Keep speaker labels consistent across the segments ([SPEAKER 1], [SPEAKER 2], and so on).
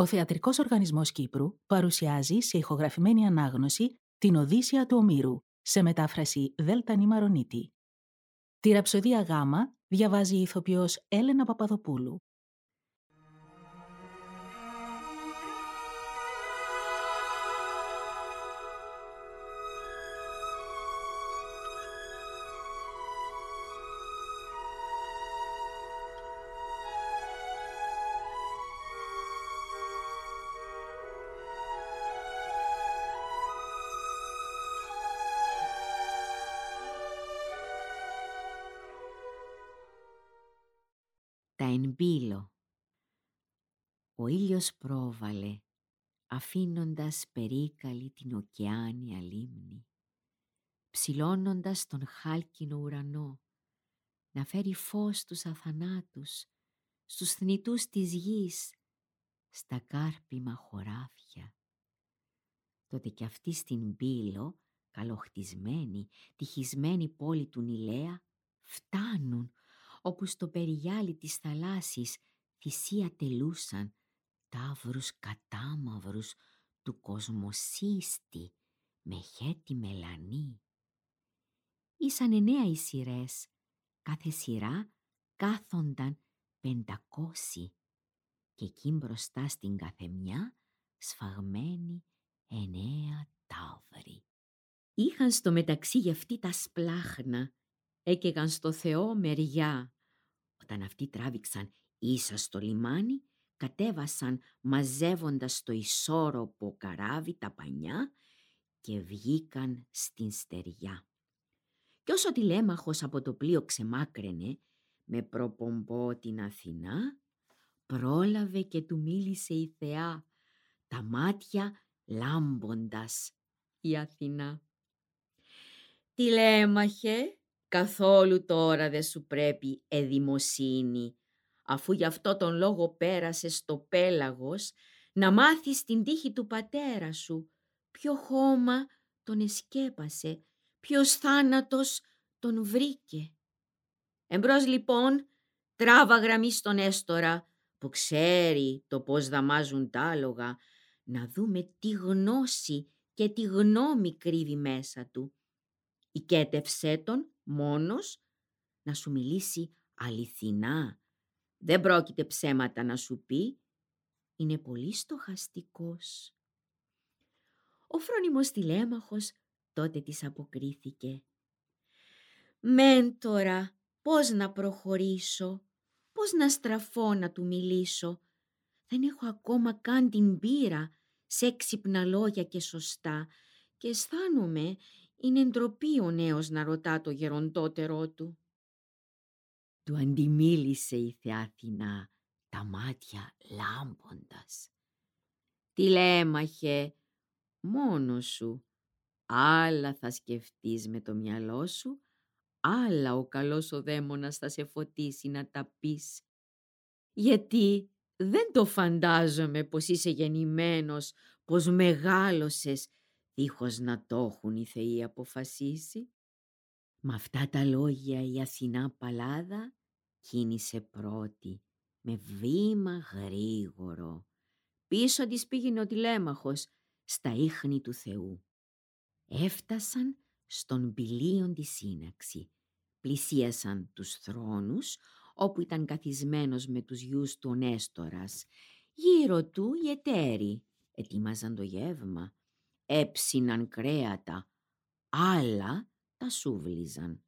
[SPEAKER 1] Ο Θεατρικός Οργανισμός Κύπρου παρουσιάζει σε ηχογραφημένη ανάγνωση την Οδύσσια του Ομήρου σε μετάφραση Δέλτα Νημαρονίτη. Τη ραψοδία Γ διαβάζει η ηθοποιός Έλενα Παπαδοπούλου.
[SPEAKER 2] Τα εμπίλο. Ο ήλιος πρόβαλε, αφήνοντας περίκαλη την ωκεάνια λίμνη, ψηλώνοντας τον χάλκινο ουρανό, να φέρει φως στους αθανάτους, στους θνητούς της γης, στα κάρπιμα χωράφια. Τότε κι αυτή στην Πύλο, καλοχτισμένη, τυχισμένη πόλη του Νιλέα, φτάνουν όπου στο περιγιάλι της θαλάσσης θυσία τελούσαν τάβρους κατάμαυρους του κοσμοσύστη με χέτη μελανή. Ήσαν εννέα οι σειρές, κάθε σειρά κάθονταν πεντακόσι και εκεί μπροστά στην καθεμιά σφαγμένοι εννέα τάβροι. Είχαν στο μεταξύ για αυτή τα σπλάχνα, έκαιγαν στο Θεό μεριά όταν αυτοί τράβηξαν ίσα στο λιμάνι, κατέβασαν μαζεύοντας στο ισόρροπο καράβι τα πανιά και βγήκαν στην στεριά. Κι όσο τηλέμαχος από το πλοίο ξεμάκραινε, με προπομπό την Αθηνά, πρόλαβε και του μίλησε η Θεά, τα μάτια λάμποντας η Αθηνά. «Τηλέμαχε, Καθόλου τώρα δεν σου πρέπει εδημοσύνη, αφού γι' αυτό τον λόγο πέρασες στο πέλαγος, να μάθεις την τύχη του πατέρα σου, ποιο χώμα τον εσκέπασε, ποιος θάνατος τον βρήκε. Εμπρός λοιπόν τράβα γραμμή στον έστορα, που ξέρει το πώς δαμάζουν τα άλογα, να δούμε τι γνώση και τι γνώμη κρύβει μέσα του. Οικέτευσέ τον μόνος να σου μιλήσει αληθινά. Δεν πρόκειται ψέματα να σου πει. Είναι πολύ στοχαστικός. Ο φρόνιμος τηλέμαχος τότε της αποκρίθηκε. «Μέντορα, πώς να προχωρήσω, πώς να στραφώ να του μιλήσω. Δεν έχω ακόμα καν την πείρα σε έξυπνα λόγια και σωστά και αισθάνομαι είναι ντροπή ο νέος να ρωτά το γεροντότερό του. Του αντιμίλησε η Θεάθηνα τα μάτια λάμποντας. Τι λέμαχε, μόνος σου. Άλλα θα σκεφτείς με το μυαλό σου, άλλα ο καλός ο δαίμονας θα σε φωτίσει να τα πεις. Γιατί δεν το φαντάζομαι πως είσαι γεννημένος, πως μεγάλωσες δίχως να το έχουν οι θεοί αποφασίσει. Με αυτά τα λόγια η Αθηνά Παλάδα κίνησε πρώτη, με βήμα γρήγορο. Πίσω της πήγαινε ο τηλέμαχος, στα ίχνη του Θεού. Έφτασαν στον πηλίον τη σύναξη. Πλησίασαν τους θρόνους, όπου ήταν καθισμένος με τους γιους του Νέστορας. Γύρω του οι εταίροι ετοίμαζαν το γεύμα έψιναν κρέατα, άλλα τα σούβλιζαν.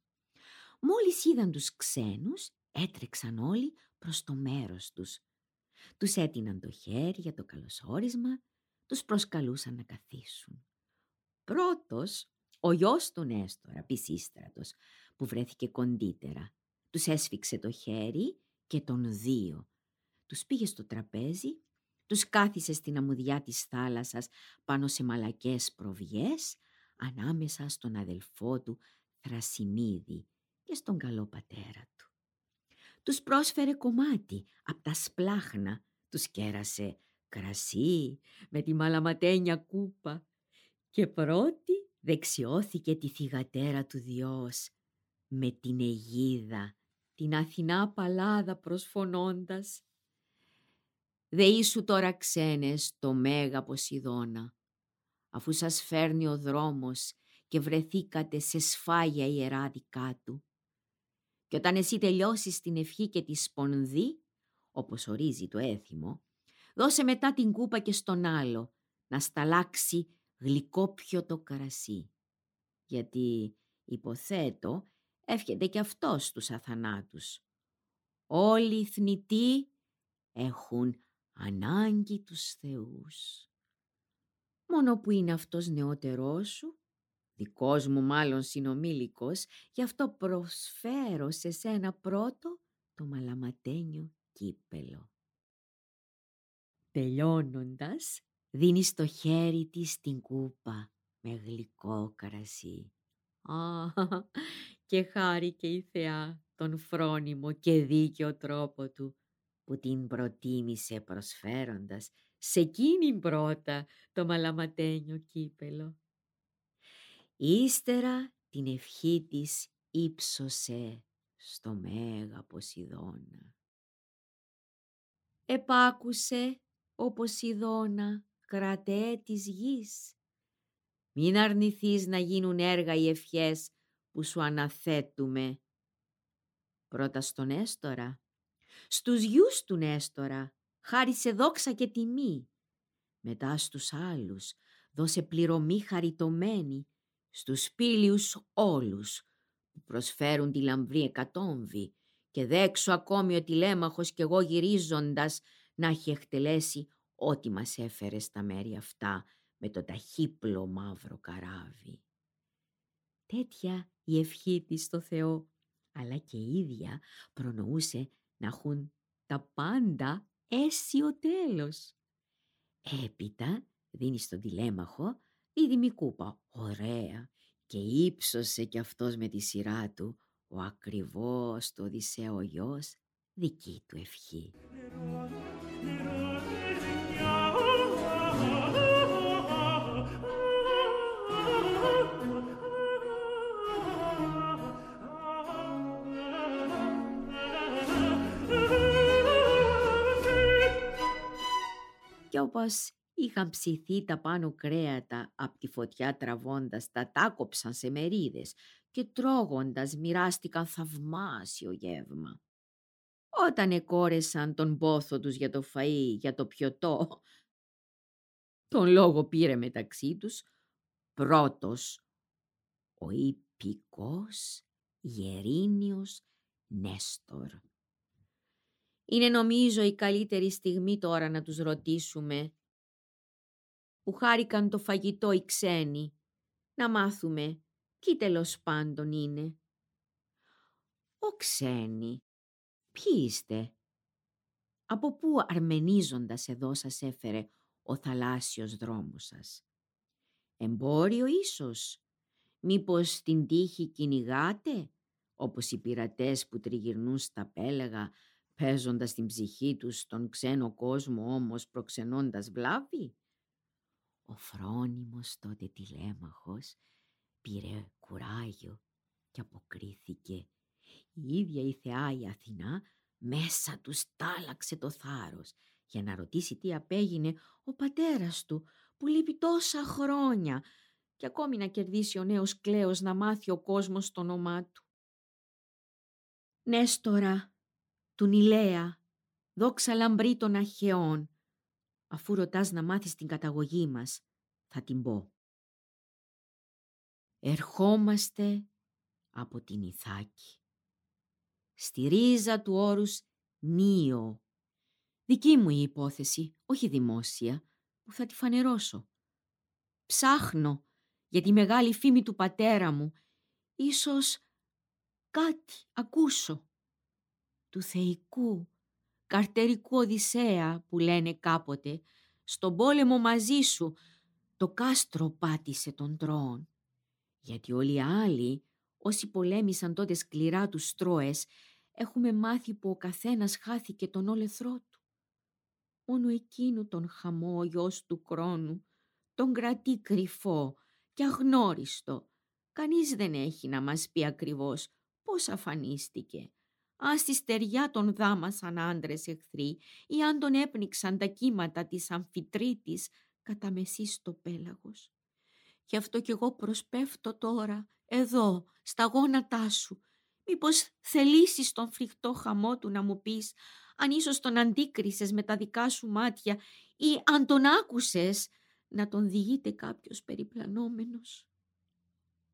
[SPEAKER 2] Μόλις είδαν τους ξένους, έτρεξαν όλοι προς το μέρος τους. Τους έτειναν το χέρι για το καλωσόρισμα, τους προσκαλούσαν να καθίσουν. Πρώτος, ο γιος του Νέστορα, Πισίστρατος, που βρέθηκε κοντύτερα, τους έσφιξε το χέρι και τον δύο. Τους πήγε στο τραπέζι τους κάθισες στην αμμουδιά της θάλασσας πάνω σε μαλακές προβιές ανάμεσα στον αδελφό του Θρασιμίδη και στον καλό πατέρα του. Τους πρόσφερε κομμάτι από τα σπλάχνα, τους κέρασε κρασί με τη μαλαματένια κούπα και πρώτη δεξιώθηκε τη θυγατέρα του Διός με την Αιγίδα, την Αθηνά Παλάδα προσφωνώντας Δεήσου τώρα ξένες το Μέγα Ποσειδώνα, αφού σας φέρνει ο δρόμος και βρεθήκατε σε σφάγια ιερά δικά του. Και όταν εσύ τελειώσεις την ευχή και τη σπονδή, όπως ορίζει το έθιμο, δώσε μετά την κούπα και στον άλλο, να σταλάξει γλυκό το καρασί. Γιατί, υποθέτω, εύχεται και αυτός τους αθανάτους. Όλοι οι θνητοί έχουν ανάγκη τους θεούς. Μόνο που είναι αυτός νεότερός σου, δικός μου μάλλον συνομήλικος, γι' αυτό προσφέρω σε σένα πρώτο το μαλαματένιο κύπελο. Τελειώνοντας, δίνεις στο χέρι της την κούπα με γλυκό καρασί. Α, και χάρηκε η θεά τον φρόνιμο και δίκαιο τρόπο του που την προτίμησε προσφέροντας σε εκείνη πρώτα το μαλαματένιο κύπελο. Ύστερα την ευχή της ύψωσε στο Μέγα Ποσειδώνα. Επάκουσε ο Ποσειδώνα κρατέ της γης. Μην αρνηθείς να γίνουν έργα οι ευχές που σου αναθέτουμε. Πρώτα στον Έστορα, στους γιους του Νέστορα, χάρη σε δόξα και τιμή. Μετά στους άλλους, δώσε πληρωμή χαριτωμένη, στους πύλιους όλους, που προσφέρουν τη λαμβρή εκατόμβη και δέξω ακόμη ο τηλέμαχος κι εγώ γυρίζοντας να έχει εκτελέσει ό,τι μας έφερε στα μέρη αυτά με το ταχύπλο μαύρο καράβι. Τέτοια η ευχή της στο Θεό, αλλά και η ίδια προνοούσε να έχουν τα πάντα αίσιο τέλος. Έπειτα δίνεις στον τηλέμαχο δίδυμη κούπα, ωραία, και ύψωσε κι αυτός με τη σειρά του ο ακριβώς το Οδυσσέο γιος δική του ευχή. Κι όπως είχαν ψηθεί τα πάνω κρέατα από τη φωτιά τραβώντας τα τάκοψαν σε μερίδες και τρώγοντας μοιράστηκαν θαυμάσιο γεύμα. Όταν εκόρεσαν τον πόθο τους για το φαΐ, για το πιωτό, τον λόγο πήρε μεταξύ τους πρώτος ο υπηκός Γερίνιος Νέστορ. Είναι νομίζω η καλύτερη στιγμή τώρα να τους ρωτήσουμε που χάρηκαν το φαγητό οι ξένοι, να μάθουμε ποιοι τέλος πάντων είναι. Ο ξένοι, ποιοι είστε, από πού αρμενίζοντας εδώ σας έφερε ο θαλάσσιος δρόμος σας; Εμπόριο ίσως, μήπως την τύχη κυνηγάτε, όπως οι πειρατές που τριγυρνούν στα πέλεγα παίζοντας την ψυχή τους στον ξένο κόσμο όμως προξενώντας βλάβη; Ο φρόνιμος τότε τηλέμαχος πήρε κουράγιο και αποκρίθηκε. Η ίδια η θεά η Αθηνά μέσα τους τάλαξε το θάρρος για να ρωτήσει τι απέγινε ο πατέρας του που λείπει τόσα χρόνια και ακόμη να κερδίσει ο νέος κλαίος να μάθει ο κόσμος το όνομά του. Νέστορα, του Νιλέα, δόξα λαμπρή των Αχαιών, αφού ρωτάς να μάθεις την καταγωγή μας, θα την πω. Ερχόμαστε από την Ιθάκη. Στη ρίζα του όρους Νίο. Δική μου η υπόθεση, όχι δημόσια, που θα τη φανερώσω. Ψάχνω για τη μεγάλη φήμη του πατέρα μου. Ίσως κάτι ακούσω. Του θεϊκού, καρτερικού Οδυσσέα που λένε κάποτε, στον πόλεμο μαζί σου, το κάστρο πάτησε τον τρόν. Γιατί όλοι οι άλλοι, όσοι πολέμησαν τότε σκληρά τους στρώες, έχουμε μάθει που ο καθένας χάθηκε τον όλεθρό του. Μόνο εκείνου τον χαμό ο γιος του κρόνου, τον κρατεί κρυφό και αγνώριστο. Κανείς δεν έχει να μας πει ακριβώς πώς αφανίστηκε, αν στη στεριά τον δάμασαν άντρες εχθροί ή αν τον έπνιξαν τα κύματα της αμφιτρίτης κατά μεσή στο πέλαγος. Γι' αυτό κι εγώ προσπέφτω τώρα, εδώ, στα γόνατά σου. Μήπως θελήσεις τον φρικτό χαμό του να μου πεις αν ίσως τον αντίκρισες με τα δικά σου μάτια ή αν τον άκουσες να τον διηγείται κάποιος περιπλανόμενος.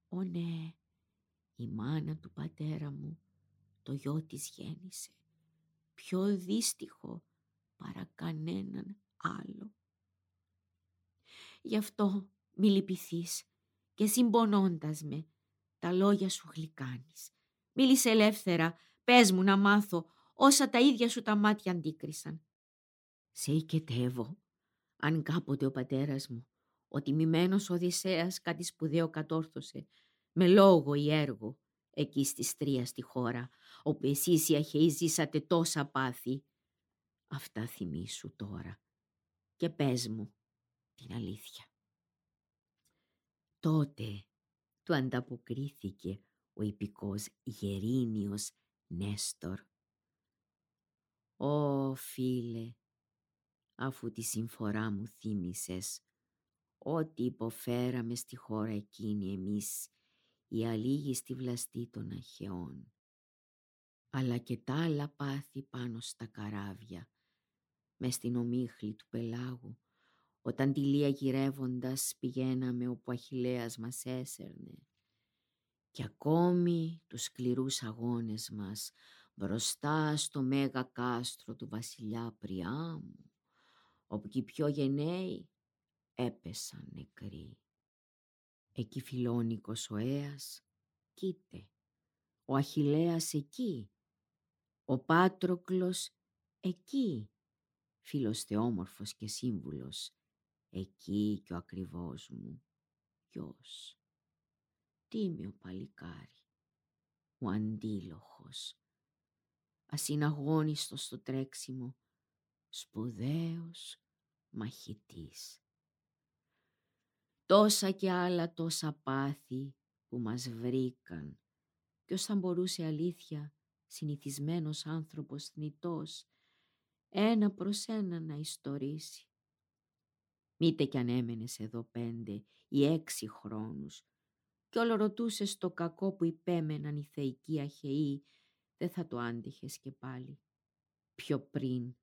[SPEAKER 2] Ω ναι, η μάνα του πατέρα μου το γιο της γέννησε, πιο δύστιχο παρά κανέναν άλλο. Γι' αυτό μη λυπηθείς και συμπονώντας με, τα λόγια σου γλυκάνεις. Μίλησε ελεύθερα, πες μου να μάθω όσα τα ίδια σου τα μάτια αντίκρισαν. Σε οικετεύω, αν κάποτε ο πατέρας μου, ο τιμημένος Οδυσσέας κάτι σπουδαίο κατόρθωσε, με λόγο ή έργο, εκεί στη Στρία στη χώρα, όπου εσείς οι Αχαιοί ζήσατε τόσα πάθη. Αυτά θυμήσου τώρα και πες μου την αλήθεια. Τότε του ανταποκρίθηκε ο υπηκός Γερίνιος Νέστορ. «Ω φίλε, αφού τη συμφορά μου θύμισες, ό,τι υποφέραμε στη χώρα εκείνη εμείς, η αλήγιστη βλαστή των Αχαιών, αλλά και τα άλλα πάθη πάνω στα καράβια, μες στην ομίχλη του πελάγου, όταν τη λία γυρεύοντας πηγαίναμε όπου ο Αχιλέας μας έσερνε. Και ακόμη τους σκληρούς αγώνες μας μπροστά στο μέγα κάστρο του βασιλιά Πριάμου, όπου και οι πιο γενναίοι έπεσαν νεκροί. Εκεί φιλόνικος ο Αίας, κοίτε, ο Αχιλέας εκεί, ο Πάτροκλος εκεί, φίλος θεόμορφος και σύμβουλος, εκεί και ο ακριβός μου γιος. Τίμιο παλικάρι, ο αντίλοχος, ασυναγώνιστος στο τρέξιμο, σπουδαίος μαχητής. Τόσα και άλλα τόσα πάθη που μας βρήκαν. Ποιος θα μπορούσε αλήθεια, συνηθισμένος άνθρωπος θνητός, ένα προς ένα να ιστορήσει. Μήτε κι αν έμενες εδώ πέντε ή έξι χρόνους κι όλο ρωτούσες το κακό που υπέμεναν οι θεϊκοί αχαιοί, δεν θα το άντυχες και πάλι. Πιο πριν,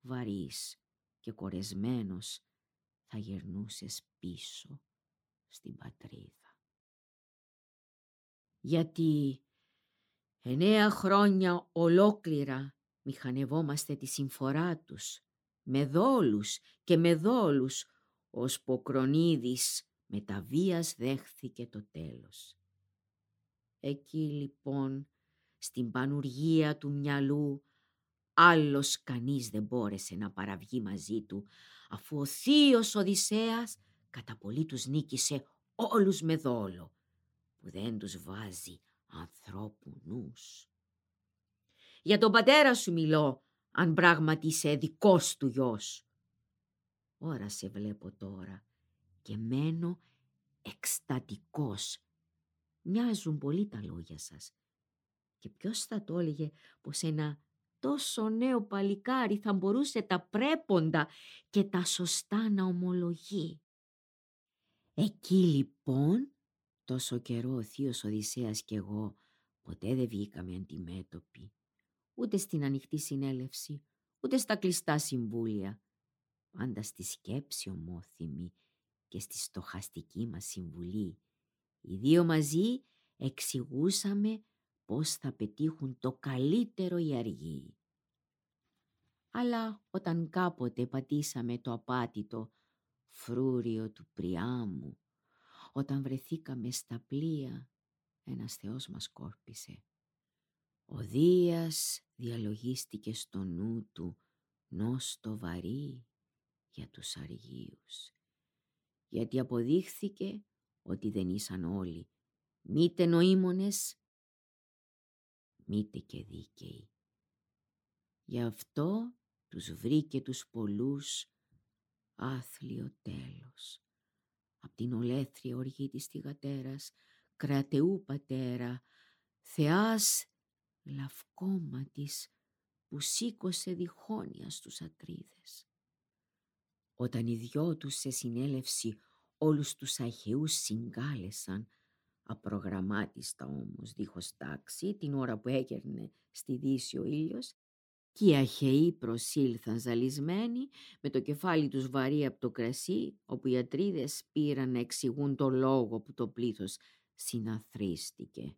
[SPEAKER 2] βαρύς και κορεσμένος, θα γερνούσες πίσω στην πατρίδα. Γιατί εννέα χρόνια ολόκληρα μηχανευόμαστε τη συμφορά τους, με δόλους και με δόλους, ως Ποκρονίδης με τα βίας δέχθηκε το τέλος. Εκεί λοιπόν, στην πανουργία του μυαλού, άλλος κανείς δεν μπόρεσε να παραβγεί μαζί του, αφού ο θείος Οδυσσέας κατά πολύ τους νίκησε όλους με δόλο, που δεν τους βάζει ανθρώπου νους. Για τον πατέρα σου μιλώ, αν πράγματι είσαι δικός του γιος. Ωρα σε βλέπω τώρα και μένω εκστατικός. Μοιάζουν πολύ τα λόγια σας. Και ποιος θα το έλεγε πως ένα τόσο νέο παλικάρι θα μπορούσε τα πρέποντα και τα σωστά να ομολογεί. Εκεί λοιπόν, τόσο καιρό ο θείος Οδυσσέας και εγώ ποτέ δεν βγήκαμε αντιμέτωποι, ούτε στην ανοιχτή συνέλευση, ούτε στα κλειστά συμβούλια, πάντα στη σκέψη ομόθυμη και στη στοχαστική μας συμβουλή. Οι δύο μαζί εξηγούσαμε πώς θα πετύχουν το καλύτερο οι αργοί. Αλλά όταν κάποτε πατήσαμε το απάτητο φρούριο του Πριάμου, όταν βρεθήκαμε στα πλοία, ένας Θεός μας κόρπισε. Ο Δίας διαλογίστηκε στο νου του νόστο βαρύ για τους αργίους. Γιατί αποδείχθηκε ότι δεν ήσαν όλοι μήτε νοήμονες, μήτε και δίκαιοι. Γι' αυτό τους βρήκε τους πολλούς άθλιο τέλος. Απ' την ολέθρια οργή της θυγατέρας, κρατεού πατέρα, Θεάς λαυκόματης που σήκωσε διχόνοια στους Ατρίδες. Όταν οι δυο τους σε συνέλευση όλους τους Αχαιούς συγκάλεσαν, απρογραμμάτιστα όμως δίχως τάξη, την ώρα που έγερνε στη δύση ο ήλιος, και οι Αχαιοί προσήλθαν ζαλισμένοι, με το κεφάλι τους βαρύ από το κρασί, όπου οι Ατρίδες πήραν να εξηγούν το λόγο που το πλήθος συναθρίστηκε.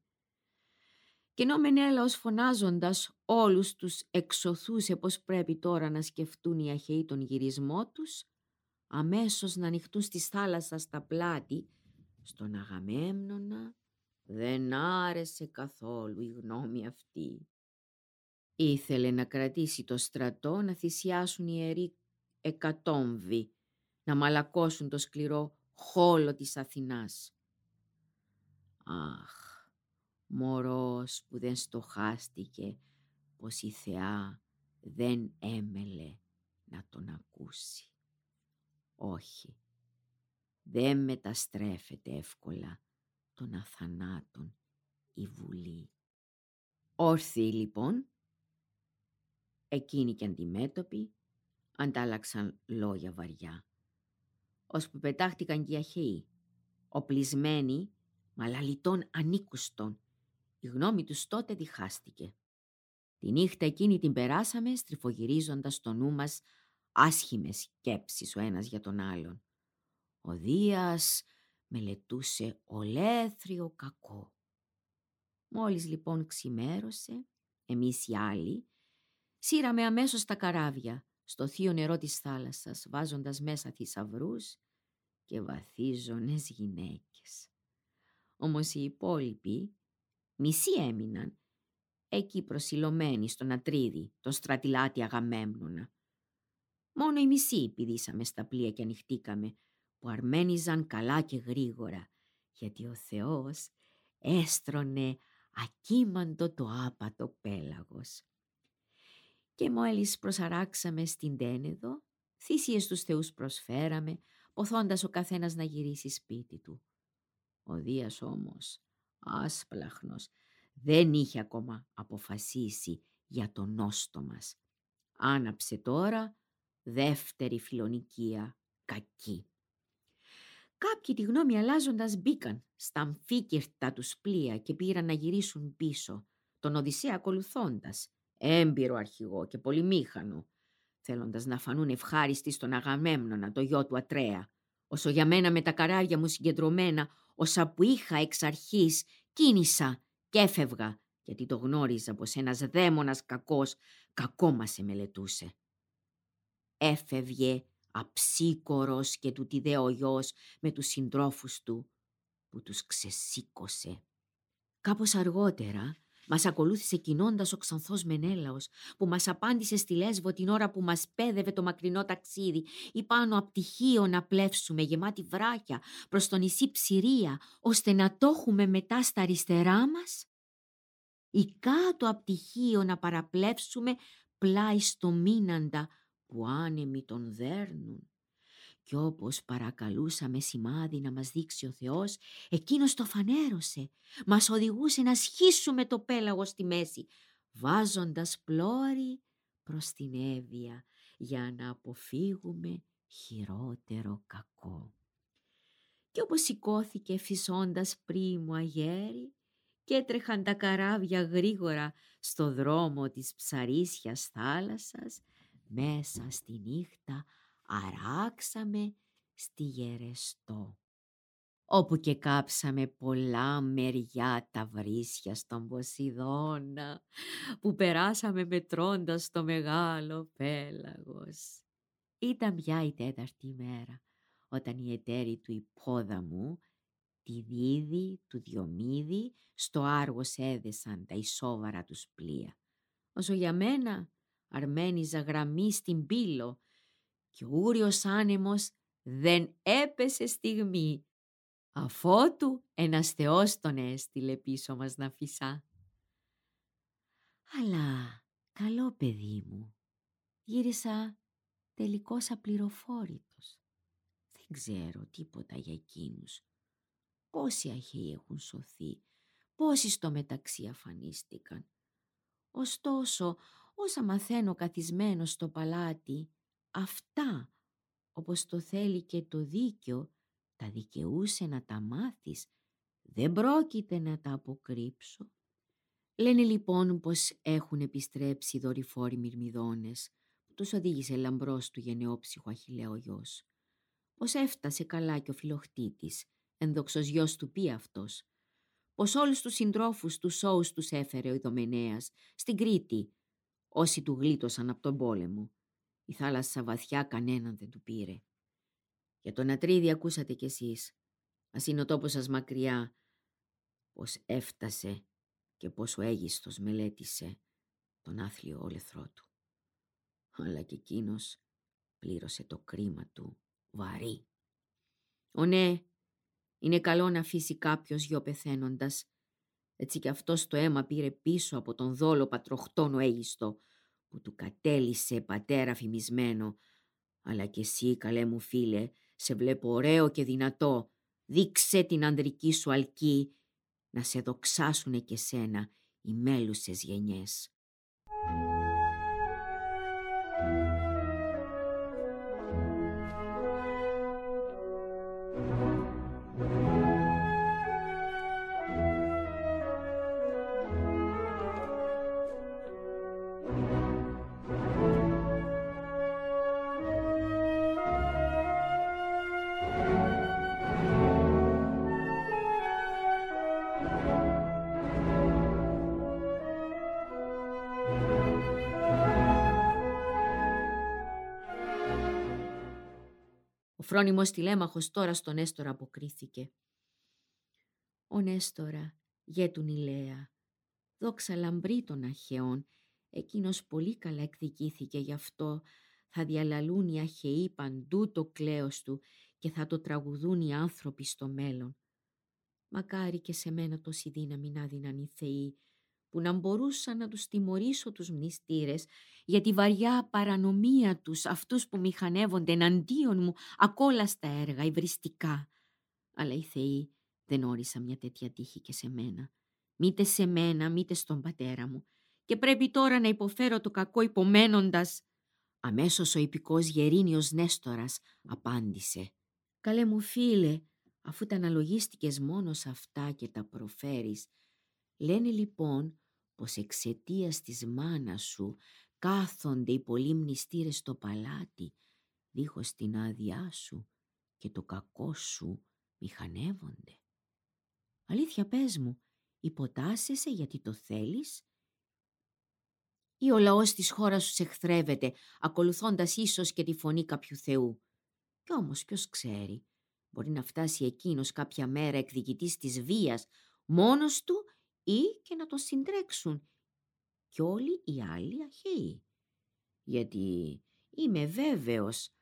[SPEAKER 2] Και ενώ Μενέλαος φωνάζοντας όλους τους εξωθούσε πως πρέπει τώρα να σκεφτούν οι Αχαιοί τον γυρισμό τους, αμέσως να ανοιχτούν στη θάλασσα στα πλάτη, στον Αγαμέμνονα δεν άρεσε καθόλου η γνώμη αυτή. Ήθελε να κρατήσει το στρατό να θυσιάσουν οι ιεροί εκατόμβοι, να μαλακώσουν το σκληρό χόλο της Αθηνάς. Αχ, μωρός που δεν στοχάστηκε πως η Θεά δεν έμελε να τον ακούσει. Όχι, δεν μεταστρέφεται εύκολα των αθανάτων η Βουλή. Όρθιοι λοιπόν, εκείνοι και αντιμέτωποι, αντάλλαξαν λόγια βαριά. Ώσπου πετάχτηκαν και οι Αχαιοί, οπλισμένοι, μαλαλιτών ανήκουστον. Η γνώμη τους τότε διχάστηκε. Τη νύχτα εκείνη την περάσαμε στριφογυρίζοντας το νου μας άσχημες σκέψεις ο ένας για τον άλλον. Ο Δίας μελετούσε ολέθριο κακό. Μόλις λοιπόν ξημέρωσε, εμείς οι άλλοι, σύραμε αμέσως τα καράβια στο θείο νερό της θάλασσας, βάζοντας μέσα θησαυρούς και βαθίζονες γυναίκες. Όμως οι υπόλοιποι, μισοί έμειναν, εκεί προσιλωμένοι στον Ατρίδη, τον στρατιλάτη Αγαμέμνονα. Μόνο οι μισοί πηδήσαμε στα πλοία και ανοιχτήκαμε, που αρμένιζαν καλά και γρήγορα, γιατί ο Θεός έστρωνε ακίμαντο το άπατο πέλαγος. Και μόλις προσαράξαμε στην Τένεδο, θυσίες τους θεούς προσφέραμε, ποθώντας ο καθένας να γυρίσει σπίτι του. Ο Δίας όμως, άσπλαχνος, δεν είχε ακόμα αποφασίσει για τον νόστο μας. Άναψε τώρα δεύτερη φιλονικία κακή. Κάποιοι τη γνώμη αλλάζοντας μπήκαν στα αμφίκερτα τους πλοία και πήραν να γυρίσουν πίσω, τον Οδυσσέα ακολουθώντας, έμπειρο αρχηγό και πολυμήχανο, θέλοντας να φανούν ευχάριστοι στον Αγαμέμνονα, το γιο του Ατρέα, όσο για μένα με τα καράβια μου συγκεντρωμένα, όσα που είχα εξ αρχής, κίνησα και έφευγα, γιατί το γνώριζα πως ένας δαίμονας κακός κακό μας εμελετούσε. Έφευγε αψίκορος και του τη ο γιος με τους συντρόφους του που τους ξεσήκωσε. Κάπως αργότερα μας ακολούθησε κινώντας ο ξανθός Μενέλαος που μας απάντησε στη Λέσβο την ώρα που μας πέδευε το μακρινό ταξίδι ή πάνω από τυχείο να πλεύσουμε γεμάτη βράχια προς το νησί Ψηρία ώστε να το έχουμε μετά στα αριστερά μας; Ή κάτω από τυχείο να παραπλεύσουμε πλάι στο μήναντα που άνεμοι τον δέρνουν; Κι όπως παρακαλούσαμε σημάδι να μας δείξει ο Θεός, εκείνος το φανέρωσε. Μας οδηγούσε να σχίσουμε το πέλαγο στη μέση, βάζοντας πλώρη προς την Εύβοια για να αποφύγουμε χειρότερο κακό. Κι όπως σηκώθηκε φυσώντας πρίμου αγέρι και έτρεχαν τα καράβια γρήγορα στο δρόμο της ψαρίσιας θάλασσας, μέσα στη νύχτα αράξαμε στη Γερεστό όπου και κάψαμε πολλά μεριά τα βρύσια στον Ποσειδώνα που περάσαμε μετρώντας το μεγάλο πέλαγος. Ήταν πια η τέταρτη μέρα όταν οι εταίροι του υπόδαμου, τη Δίδη, του Διομήδη, στο Άργος έδεσαν τα ισόβαρα τους πλοία. Όσο για μένα αρμένιζα γραμμή στην πύλο και ο ούριος άνεμος δεν έπεσε στιγμή αφότου ένας θεός τον έστειλε πίσω μας να φυσά. Αλλά καλό παιδί μου, γύρισα τελικώς απληροφόρητος. Δεν ξέρω τίποτα για εκείνους. Πόσοι αχαίοι έχουν σωθεί, πόσοι στο μεταξύ αφανίστηκαν. Ωστόσο, όσα μαθαίνω καθισμένο στο παλάτι, αυτά, όπως το θέλει και το δίκιο, τα δικαιούσε να τα μάθεις, δεν πρόκειται να τα αποκρύψω. Λένε λοιπόν πως έχουν επιστρέψει οι δορυφόροι μυρμιδόνες, που τους οδήγησε λαμπρός του γενναιόψυχου Αχιλέο γιος. Πως έφτασε καλά και ο φιλοχτήτης, ενδοξος γιος του πει αυτός, πως όλους τους συντρόφους τους σώους τους έφερε ο Ιδωμενέας στην Κρήτη, όσοι του γλίτωσαν από τον πόλεμο. Η θάλασσα βαθιά κανέναν δεν του πήρε. Για τον Ατρίδη ακούσατε κι εσείς. Ας είναι ο τόπος σας μακριά, πως έφτασε και πόσο έγιστος μελέτησε τον άθλιο όλεθρό του. Αλλά και εκείνος πλήρωσε το κρίμα του βαρύ. Ο ναι, είναι καλό να αφήσει κάποιος γιο πεθαίνοντας. Έτσι κι αυτός το αίμα πήρε πίσω από τον δόλο πατροχτόνο έγιστο που του κατέλησε πατέρα φημισμένο. Αλλά κι εσύ, καλέ μου φίλε, σε βλέπω ωραίο και δυνατό. Δείξε την ανδρική σου αλκή να σε δοξάσουνε και σένα οι μέλουσες γενιές. Φρόνιμος τηλέμαχος τώρα στον Έστορα αποκρίθηκε. «Ο Νέστορα, γέτουν Ηλέα, δόξα λαμπρή των Αχαιών, εκείνος πολύ καλά εκδικήθηκε γι' αυτό, θα διαλαλούν οι Αχαιοί παντού το κλαίος του και θα το τραγουδούν οι άνθρωποι στο μέλλον. Μακάρι και σε μένα τόση δύναμη να δίναν οι Θεοί, που να μπορούσα να τους τιμωρήσω τους μνηστήρες για τη βαριά παρανομία τους αυτούς που μηχανεύονται εναντίον μου ακόλαστα έργα υβριστικά. Αλλά οι Θεοί δεν όρισαν μια τέτοια τύχη και σε μένα. Μήτε σε μένα, μήτε στον πατέρα μου. Και πρέπει τώρα να υποφέρω το κακό υπομένοντας. Αμέσως ο υπηκός Γερίνιος Νέστορας απάντησε. «Καλέ μου φίλε, αφού τα αναλογίστηκες μόνος σε αυτά και τα προφέρεις, λένε λοιπόν πως εξαιτίας της μάνας σου κάθονται οι πολλοί μνηστήρες στο παλάτι, δίχως την άδειά σου και το κακό σου μηχανεύονται. Αλήθεια πες μου, υποτάσσεσαι γιατί το θέλεις; Ή ο λαός της χώρας σου σε εχθρεύεται, ακολουθώντας ίσως και τη φωνή κάποιου Θεού; Κι όμως ποιος ξέρει, μπορεί να φτάσει εκείνος κάποια μέρα εκδικητής της βίας, μόνος του ή και να το συντρέξουν κι όλοι οι άλλοι αχαίοι. Γιατί είμαι βέβαιος,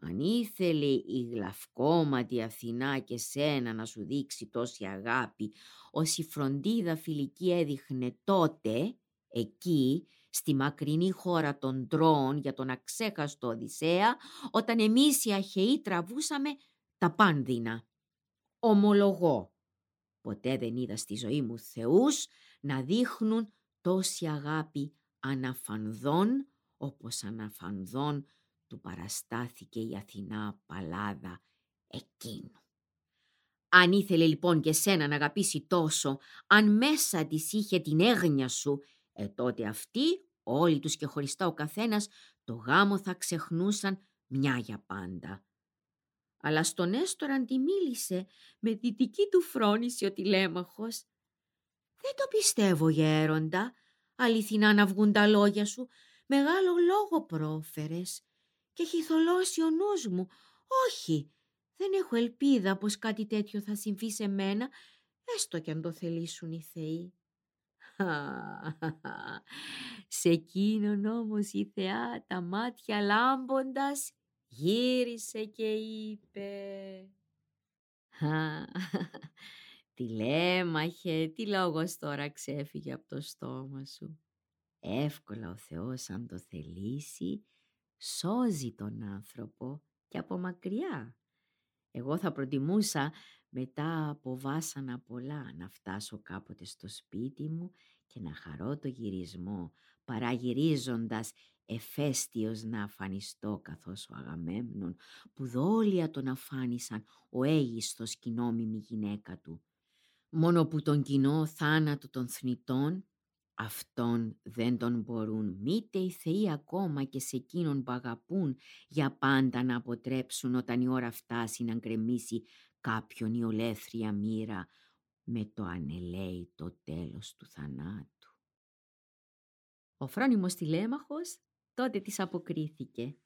[SPEAKER 2] αν ήθελε η γλαυκόματη Αθηνά και σένα να σου δείξει τόση αγάπη, όση φροντίδα φιλική έδειχνε τότε, εκεί, στη μακρινή χώρα των Τρόων για τον αξέχαστο Οδυσσέα, όταν εμείς οι Αχαιοί τραβούσαμε τα πάνδυνα. Ομολογώ, ποτέ δεν είδα στη ζωή μου θεούς να δείχνουν τόση αγάπη αναφανδών όπως αναφανδών του παραστάθηκε η Αθηνά Παλάδα εκείνου. Αν ήθελε λοιπόν και σένα να αγαπήσει τόσο, αν μέσα της είχε την έγνοια σου, ε τότε αυτοί, όλοι τους και χωριστά ο καθένας, το γάμο θα ξεχνούσαν μια για πάντα. Αλλά στον Έστορα αντιμίλησε με δυτική του φρόνηση ο τηλέμαχος δεν το πιστεύω γέροντα, αληθινά να βγουν τα λόγια σου. Μεγάλο λόγο πρόφερες και έχει θολώσει ο νους μου. Όχι, δεν έχω ελπίδα πως κάτι τέτοιο θα συμβεί σε μένα, έστω κι αν το θελήσουν οι θεοί. Σε εκείνον όμως η θεά τα μάτια λάμποντας γύρισε και είπε τι λέμαχε, τι λόγος τώρα ξέφυγε από το στόμα σου. Εύκολα ο Θεός αν το θελήσει, σώζει τον άνθρωπο και από μακριά. Εγώ θα προτιμούσα μετά από βάσανα πολλά να φτάσω κάποτε στο σπίτι μου και να χαρώ το γυρισμό παραγυρίζοντας εφέστιος να αφανιστώ καθώς ο Αγαμέμνων που δόλια τον αφάνισαν ο αίγιστος κοινόμιμη γυναίκα του. Μόνο που τον κοινό θάνατο των θνητών αυτόν δεν τον μπορούν μήτε οι θεοί ακόμα και σε εκείνον που αγαπούν για πάντα να αποτρέψουν όταν η ώρα φτάσει να γκρεμίσει κάποιον η ολέθρια μοίρα με το ανελαίητο τέλος του θανάτου. Ο φρόνιμος τηλέμαχος τότε της αποκρίθηκε.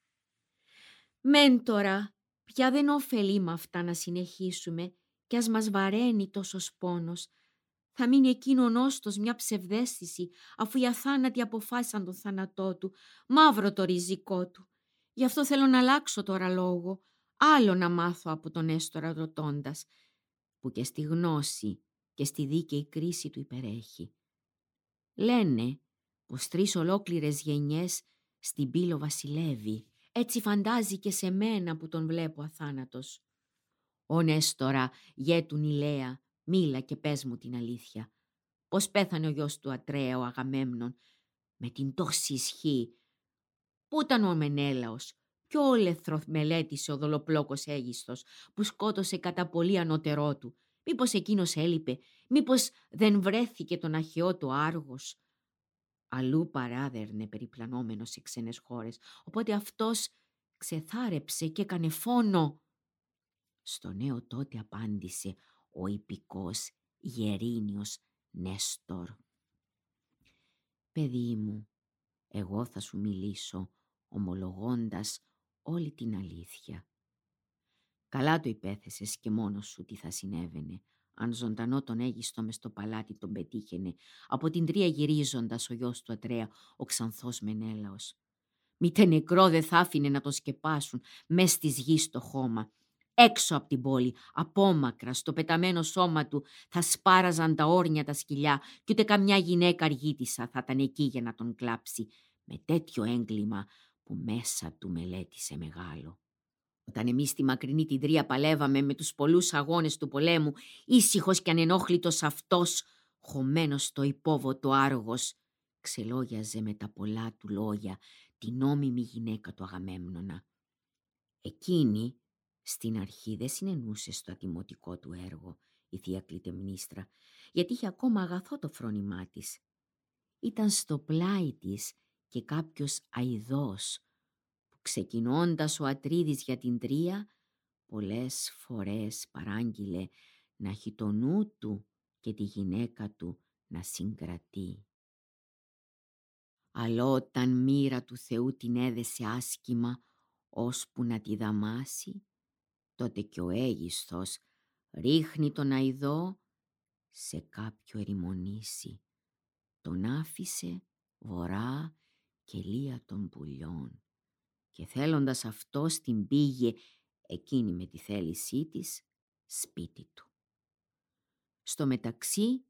[SPEAKER 2] «Μέντορα, πια δεν ωφελεί με αυτά να συνεχίσουμε κι ας μας βαραίνει τόσος πόνος. Θα μείνει εκείνο νόστος μια ψευδέστηση αφού οι αθάνατοι αποφάσισαν τον θάνατό του, μαύρο το ριζικό του. Γι' αυτό θέλω να αλλάξω τώρα λόγο, άλλο να μάθω από τον έστορα ρωτώντας, που και στη γνώση και στη δίκαιη κρίση του υπερέχει. Λένε πως τρεις ολόκληρες γενιές στην πύλο βασιλεύει, έτσι φαντάζει και σε μένα που τον βλέπω αθάνατος. Ω Νέστορα, γέτουν η Λέα, μίλα και πες μου την αλήθεια. Πώς πέθανε ο γιος του Ατρέα, ο Αγαμέμνων, με την τόση ισχύ; Πού ήταν ο Μενέλαος, ποιο όλεθρο μελέτησε ο δολοπλόκος Αίγιστος, που σκότωσε κατά πολύ ανώτερό του; Μήπως εκείνος έλειπε, μήπως δεν βρέθηκε τον αχαιό του Άργος; Αλλού παράδερνε περιπλανόμενος σε ξένες χώρες, οπότε αυτός ξεθάρεψε και έκανε φόνο. Στο νέο τότε απάντησε ο υπηκός Γερίνιος Νέστορ. «Παιδί μου, εγώ θα σου μιλήσω ομολογώντας όλη την αλήθεια. Καλά το υπέθεσες και μόνος σου τι θα συνέβαινε. Αν ζωντανό τον έγιστο μες στο παλάτι τον πετύχαινε, από την τρία γυρίζοντας ο γιος του Ατρέα, ο ξανθός Μενέλαος. Μήτε νεκρό δεν θα άφηνε να το σκεπάσουν, μες στις γης στο χώμα, Έξω από την πόλη, απόμακρα, στο πεταμένο σώμα του, θα σπάραζαν τα όρνια τα σκυλιά και ούτε καμιά γυναίκα αργήτησα θα ήταν εκεί για να τον κλάψει, με τέτοιο έγκλημα που μέσα του μελέτησε μεγάλο. Όταν εμείς στη μακρινή την τρία παλεύαμε με τους πολλούς αγώνες του πολέμου, ήσυχος και ανενόχλητος αυτός, χωμένος στο υπόβοτο άργος, ξελόγιαζε με τα πολλά του λόγια την νόμιμη γυναίκα του Αγαμέμνονα. Εκείνη στην αρχή δεν συνενούσε στο ατιμωτικό του έργο η θεία Κλητεμνίστρα, γιατί είχε ακόμα αγαθό το φρόνημά της. Ήταν στο πλάι της και κάποιος αηδός, που ξεκινώντας ο Ατρίδης για την τρία, πολλές φορές παράγγειλε να έχει το νου του και τη γυναίκα του να συγκρατεί. Αλλά όταν μοίρα του Θεού την έδεσε άσκημα, ώσπου να τη δαμάσει, τότε και ο Αίγιστος ρίχνει τον αηδό σε κάποιο ερημονήσι. Τον άφησε βορρά και λία των πουλιών και θέλοντας αυτό την πήγε εκείνη με τη θέλησή της σπίτι του. Στο μεταξύ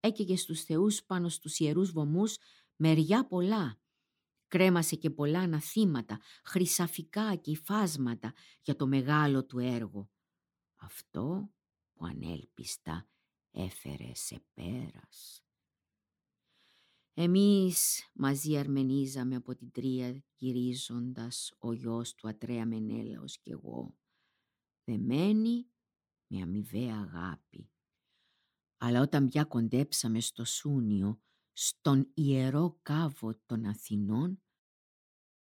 [SPEAKER 2] έκαιγε στους θεούς πάνω στους ιερούς βωμούς μεριά πολλά κρέμασε και πολλά αναθήματα, χρυσαφικά και υφάσματα για το μεγάλο του έργο. Αυτό που ανέλπιστα έφερε σε πέρας. Εμείς μαζί αρμενίζαμε από την τρία γυρίζοντας ο γιος του Ατρέα Μενέλαος και εγώ, δεμένοι με αμοιβαία αγάπη. Αλλά όταν πια κοντέψαμε στο Σούνιο, στον ιερό κάβο των Αθηνών,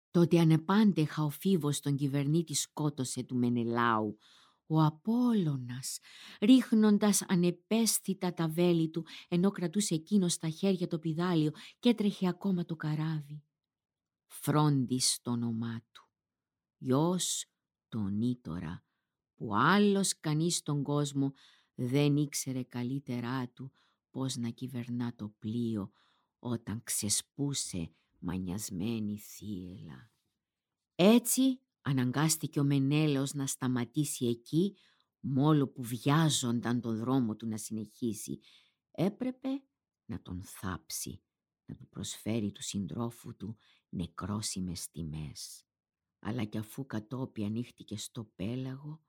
[SPEAKER 2] τότε ανεπάντεχα ο φίβος τον κυβερνήτη σκότωσε του Μενελάου, ο Απόλλωνας, ρίχνοντας ανεπαίσθητα τα βέλη του, ενώ κρατούσε εκείνο στα χέρια το πιδάλιο και έτρεχε ακόμα το καράβι. Φρόντις το όνομά του, γιος τον Ήτορα, που άλλος κανείς στον κόσμο δεν ήξερε καλύτερά του πώς να κυβερνά το πλοίο όταν ξεσπούσε μανιασμένη θύελα. Έτσι αναγκάστηκε ο Μενέλαος να σταματήσει εκεί μόλο που βιάζονταν τον δρόμο του να συνεχίσει. Έπρεπε να τον θάψει, να του προσφέρει του συντρόφου του νεκρόσιμες τιμές. Αλλά κι αφού κατόπι ανοίχτηκε στο πέλαγο,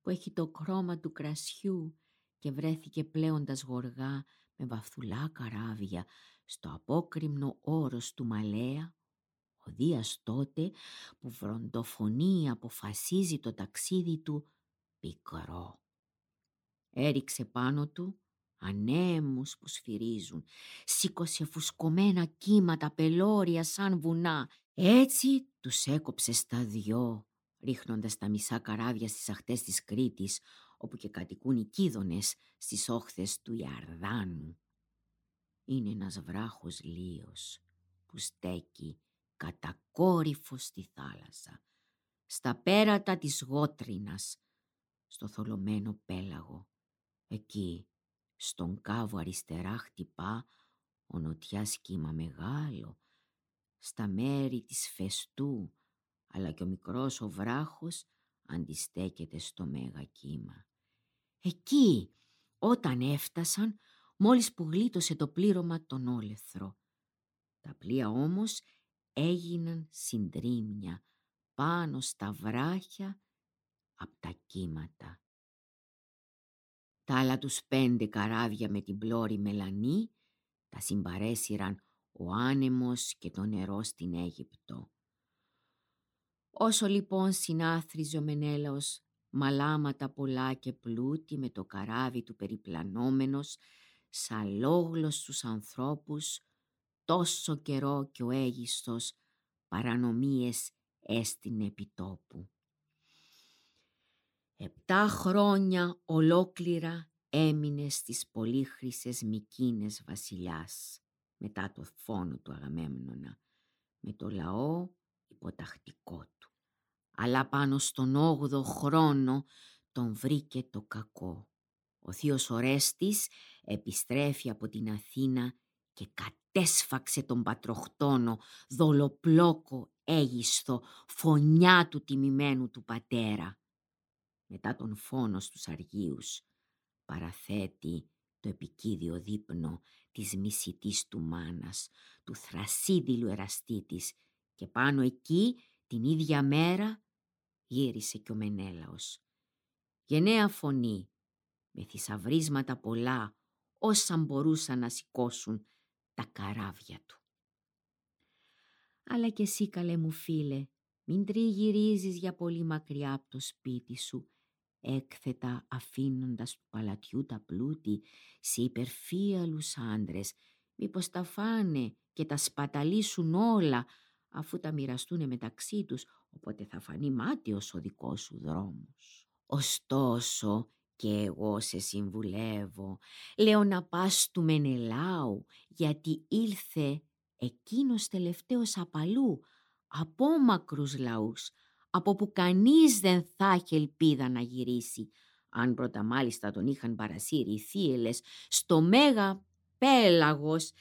[SPEAKER 2] που έχει το χρώμα του κρασιού και βρέθηκε πλέοντας γοργά με βαφθουλά καράβια στο απόκριμνο όρος του Μαλέα, ο Δίας τότε που βροντοφωνεί αποφασίζει το ταξίδι του πικρό. Έριξε πάνω του ανέμους που σφυρίζουν, σήκωσε φουσκωμένα κύματα πελώρια σαν βουνά. Έτσι τους έκοψε στα δυο, ρίχνοντας τα μισά καράβια στις αχτές της Κρήτης, όπου και κατοικούν οι κίδωνες στις όχθες του Ιαρδάνου. Είναι ένας βράχος λίος που στέκει κατακόρυφο στη θάλασσα, στα πέρατα της γότρινας, στο θολωμένο πέλαγο. Εκεί, στον κάβο αριστερά χτυπά ο νοτιάς κύμα μεγάλο, στα μέρη της φεστού, αλλά και ο μικρός ο βράχος αντιστέκεται στο μέγα κύμα. Εκεί, όταν έφτασαν, μόλις που γλίτωσε το πλήρωμα τον όλεθρο. Τα πλοία όμως έγιναν συντρίμια πάνω στα βράχια από τα κύματα. Τα άλλα τους πέντε καράβια με την πλώρη μελανή τα συμπαρέσυραν ο άνεμος και το νερό στην Αίγυπτο. Όσο λοιπόν συνάθριζε ο Μενέλαος μαλάματα πολλά και πλούτη με το καράβι του περιπλανόμενος, σαλόγλωστους ανθρώπους, τόσο καιρό και ο Αίγιστος παρανομίες έστεινε επιτόπου. Επτά χρόνια ολόκληρα έμεινε στις πολύχρησες Μικίνες βασιλιάς μετά το φόνο του Αγαμέμνονα με το λαό υποτακτικό του. Αλλά πάνω στον όγδο χρόνο τον βρήκε το κακό. Ο θείος Ορέστης επιστρέφει από την Αθήνα και κατέσφαξε τον πατροχτόνο, δολοπλόκο έγιστο, φωνιά του τιμημένου του πατέρα. Μετά τον φόνο στους αργίους παραθέτει το επικίδιο δείπνο της μισητής του μάνας, του θρασίδηλου εραστήτης και πάνω εκεί την ίδια μέρα γύρισε και ο Μενέλαος. Γενναία φωνή, με θησαυρίσματα πολλά, όσα μπορούσαν να σηκώσουν τα καράβια του. Αλλά και εσύ καλέ μου φίλε, μην τριγυρίζεις για πολύ μακριά από το σπίτι σου, έκθετα αφήνοντας του παλατιού τα πλούτη σε υπερφύαλους άντρες, μήπως τα φάνε και τα σπαταλίσουν όλα αφού τα μοιραστούν μεταξύ τους, οπότε θα φανεί μάτιος ο δικός σου δρόμος. Ωστόσο, και εγώ σε συμβουλεύω, λέω να πας του Μενελάου, γιατί ήλθε εκείνος τελευταίος απαλού, από μακρούς λαούς, από που κανείς δεν θα έχει ελπίδα να γυρίσει. Αν πρώτα μάλιστα τον είχαν παρασύρει οι θύελες στο μέγα πέλαγος,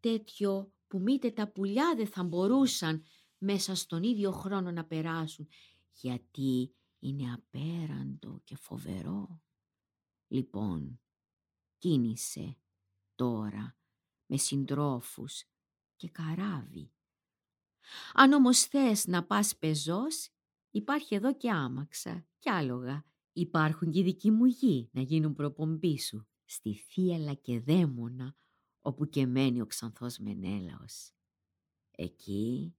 [SPEAKER 2] τέτοιο που μήτε τα πουλιά δεν θα μπορούσαν μέσα στον ίδιο χρόνο να περάσουν, γιατί είναι απέραντο και φοβερό. Λοιπόν, κίνησε τώρα με συντρόφους και καράβι. Αν όμως θες να πας πεζός, υπάρχει εδώ και άμαξα και άλογα. Υπάρχουν και δικοί μου γη να γίνουν προπομπή σου, στη θύαλα και δαίμονα, όπου και μένει ο ξανθός Μενέλαος. Εκεί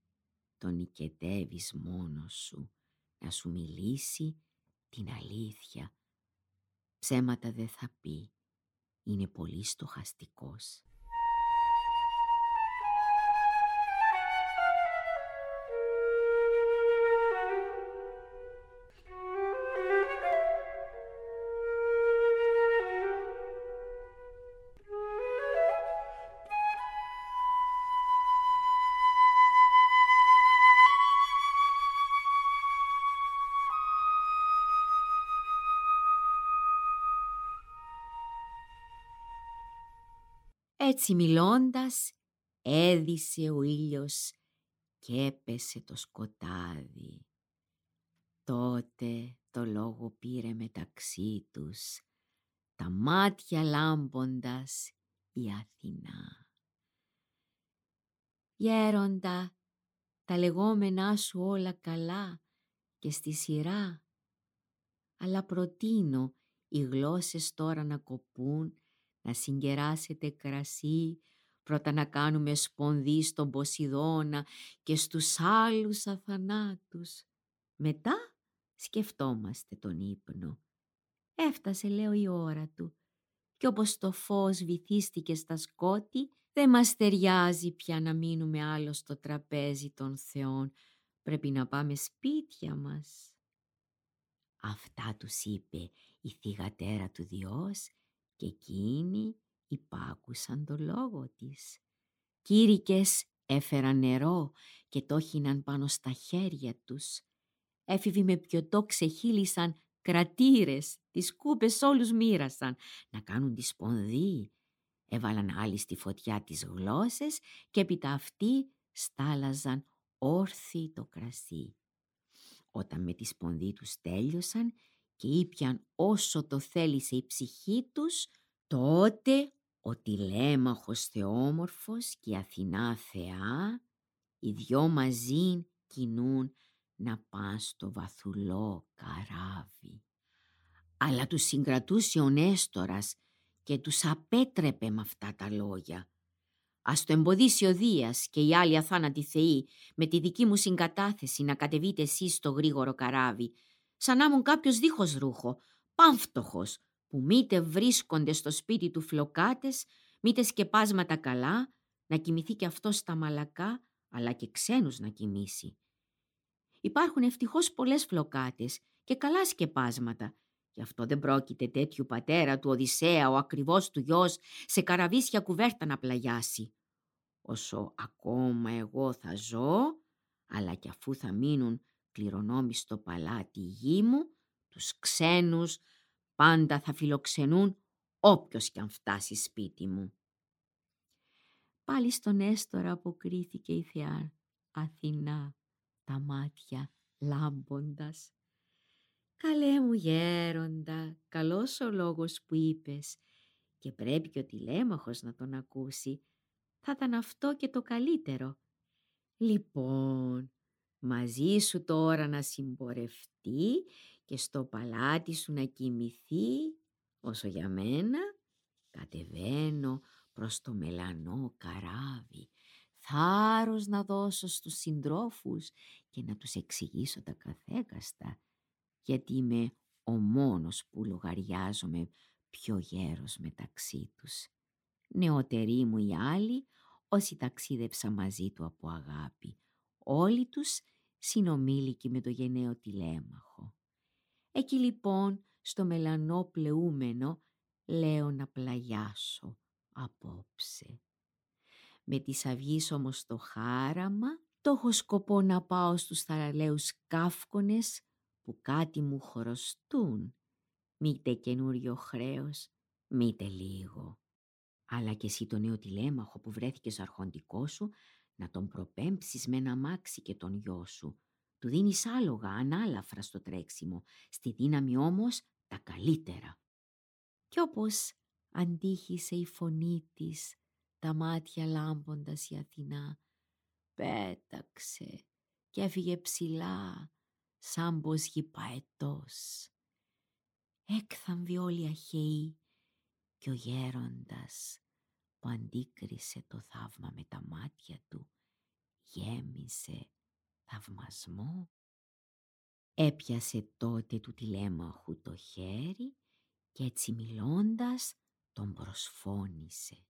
[SPEAKER 2] τον νικετεύεις μόνος σου, να σου μιλήσει την αλήθεια. Ψέματα δεν θα πει, είναι πολύ στοχαστικός. Έτσι μιλώντας έδισε ο ήλιος και έπεσε το σκοτάδι. Τότε το λόγο πήρε μεταξύ τους, τα μάτια λάμποντας η Αθηνά. Γέροντα, τα λεγόμενά σου όλα καλά και στη σειρά, αλλά προτείνω οι γλώσσες τώρα να κοπούν, να συγκεράσετε κρασί, πρώτα να κάνουμε σπονδί στον Ποσειδώνα και στους άλλους αθανάτους. Μετά σκεφτόμαστε τον ύπνο. Έφτασε, λέω, η ώρα του. Κι όπως το φως βυθίστηκε στα σκότη, δεν μας ταιριάζει πια να μείνουμε άλλο στο τραπέζι των θεών. Πρέπει να πάμε σπίτια μας. Αυτά τους είπε η θυγατέρα του Διός και εκείνοι υπάκουσαν το λόγο της. Κήρυκες έφεραν νερό και το χύναν πάνω στα χέρια τους. Έφηβοι με πιωτό ξεχύλισαν κρατήρες, τις κούπες όλους μοίρασαν να κάνουν τη σπονδί. Έβαλαν άλλοι στη φωτιά τις γλώσσες και έπειτα αυτοί στάλαζαν όρθιοι το κρασί. Όταν με τη σπονδί τους τέλειωσαν και ήπιαν όσο το θέλησε η ψυχή τους, τότε ο τηλέμαχος θεόμορφος και η Αθηνά θεά, οι δυο μαζί κινούν να πάνε στο βαθουλό καράβι. Αλλά τους συγκρατούσε ο Νέστορας και τους απέτρεπε με αυτά τα λόγια. Ας το εμποδίσει ο Δίας και οι άλλοι αθάνατοι θεοί με τη δική μου συγκατάθεση να κατεβείτε εσείς στο γρήγορο καράβι, σαν να ήμουν κάποιος δίχως ρούχο, πάμφτωχος, που μήτε βρίσκονται στο σπίτι του φλοκάτες, μήτε σκεπάσματα καλά, να κοιμηθεί και αυτό στα μαλακά, αλλά και ξένους να κοιμήσει. Υπάρχουν ευτυχώς πολλές φλοκάτες και καλά σκεπάσματα. Γι' αυτό δεν πρόκειται τέτοιου πατέρα του Οδυσσέα, ο ακριβώς του γιος, σε καραβίσια κουβέρτα να πλαγιάσει. Όσο ακόμα εγώ θα ζω, αλλά κι αφού θα μείνουν κληρονόμοι στο παλάτι γη μου, τους ξένους πάντα θα φιλοξενούν όποιος κι αν φτάσει σπίτι μου. Πάλι στον Έστορα αποκρίθηκε η θεά Αθηνά τα μάτια λάμποντας. «Καλέ μου γέροντα, καλός ο λόγος που είπες και πρέπει και ο τηλέμαχος να τον ακούσει. Θα ήταν αυτό και το καλύτερο. Λοιπόν, μαζί σου τώρα να συμπορευτεί και στο παλάτι σου να κοιμηθεί, όσο για μένα κατεβαίνω προς το μελανό καράβι θάρρος να δώσω στους συντρόφους και να τους εξηγήσω τα καθέκαστα, γιατί είμαι ο μόνος που λογαριάζομαι πιο γέρος μεταξύ τους. Νεότεροι μου οι άλλοι, όσοι ταξίδεψα μαζί του από αγάπη, όλοι τους συνομήλικοι με το γενναίο τηλέμαχο. Εκεί λοιπόν, στο μελανό πλεούμενο, λέω να πλαγιάσω απόψε. Με τη αυγής όμως το χάραμα, το έχω σκοπό να πάω στους θαραλέους κάφκονες που κάτι μου χρωστούν. Μήτε καινούριο χρέος, μήτε λίγο. Αλλά και εσύ το νέο τηλέμαχο που βρέθηκες στο αρχοντικό σου, να τον προπέμψεις με ένα μάξι και τον γιο σου. Του δίνεις άλογα, ανάλαφρα στο τρέξιμο, στη δύναμη όμως τα καλύτερα. Κι όπως αντίχησε η φωνή της τα μάτια λάμποντας η Αθηνά. Πέταξε και έφυγε ψηλά σαν πως γηπαετός. Έκθαμβη όλοι οι αχαιοί και ο γέροντας που αντίκρισε το θαύμα με τα μάτια του γέμισε θαυμασμό. Έπιασε τότε του τηλέμαχου το χέρι και έτσι μιλώντας τον προσφώνησε.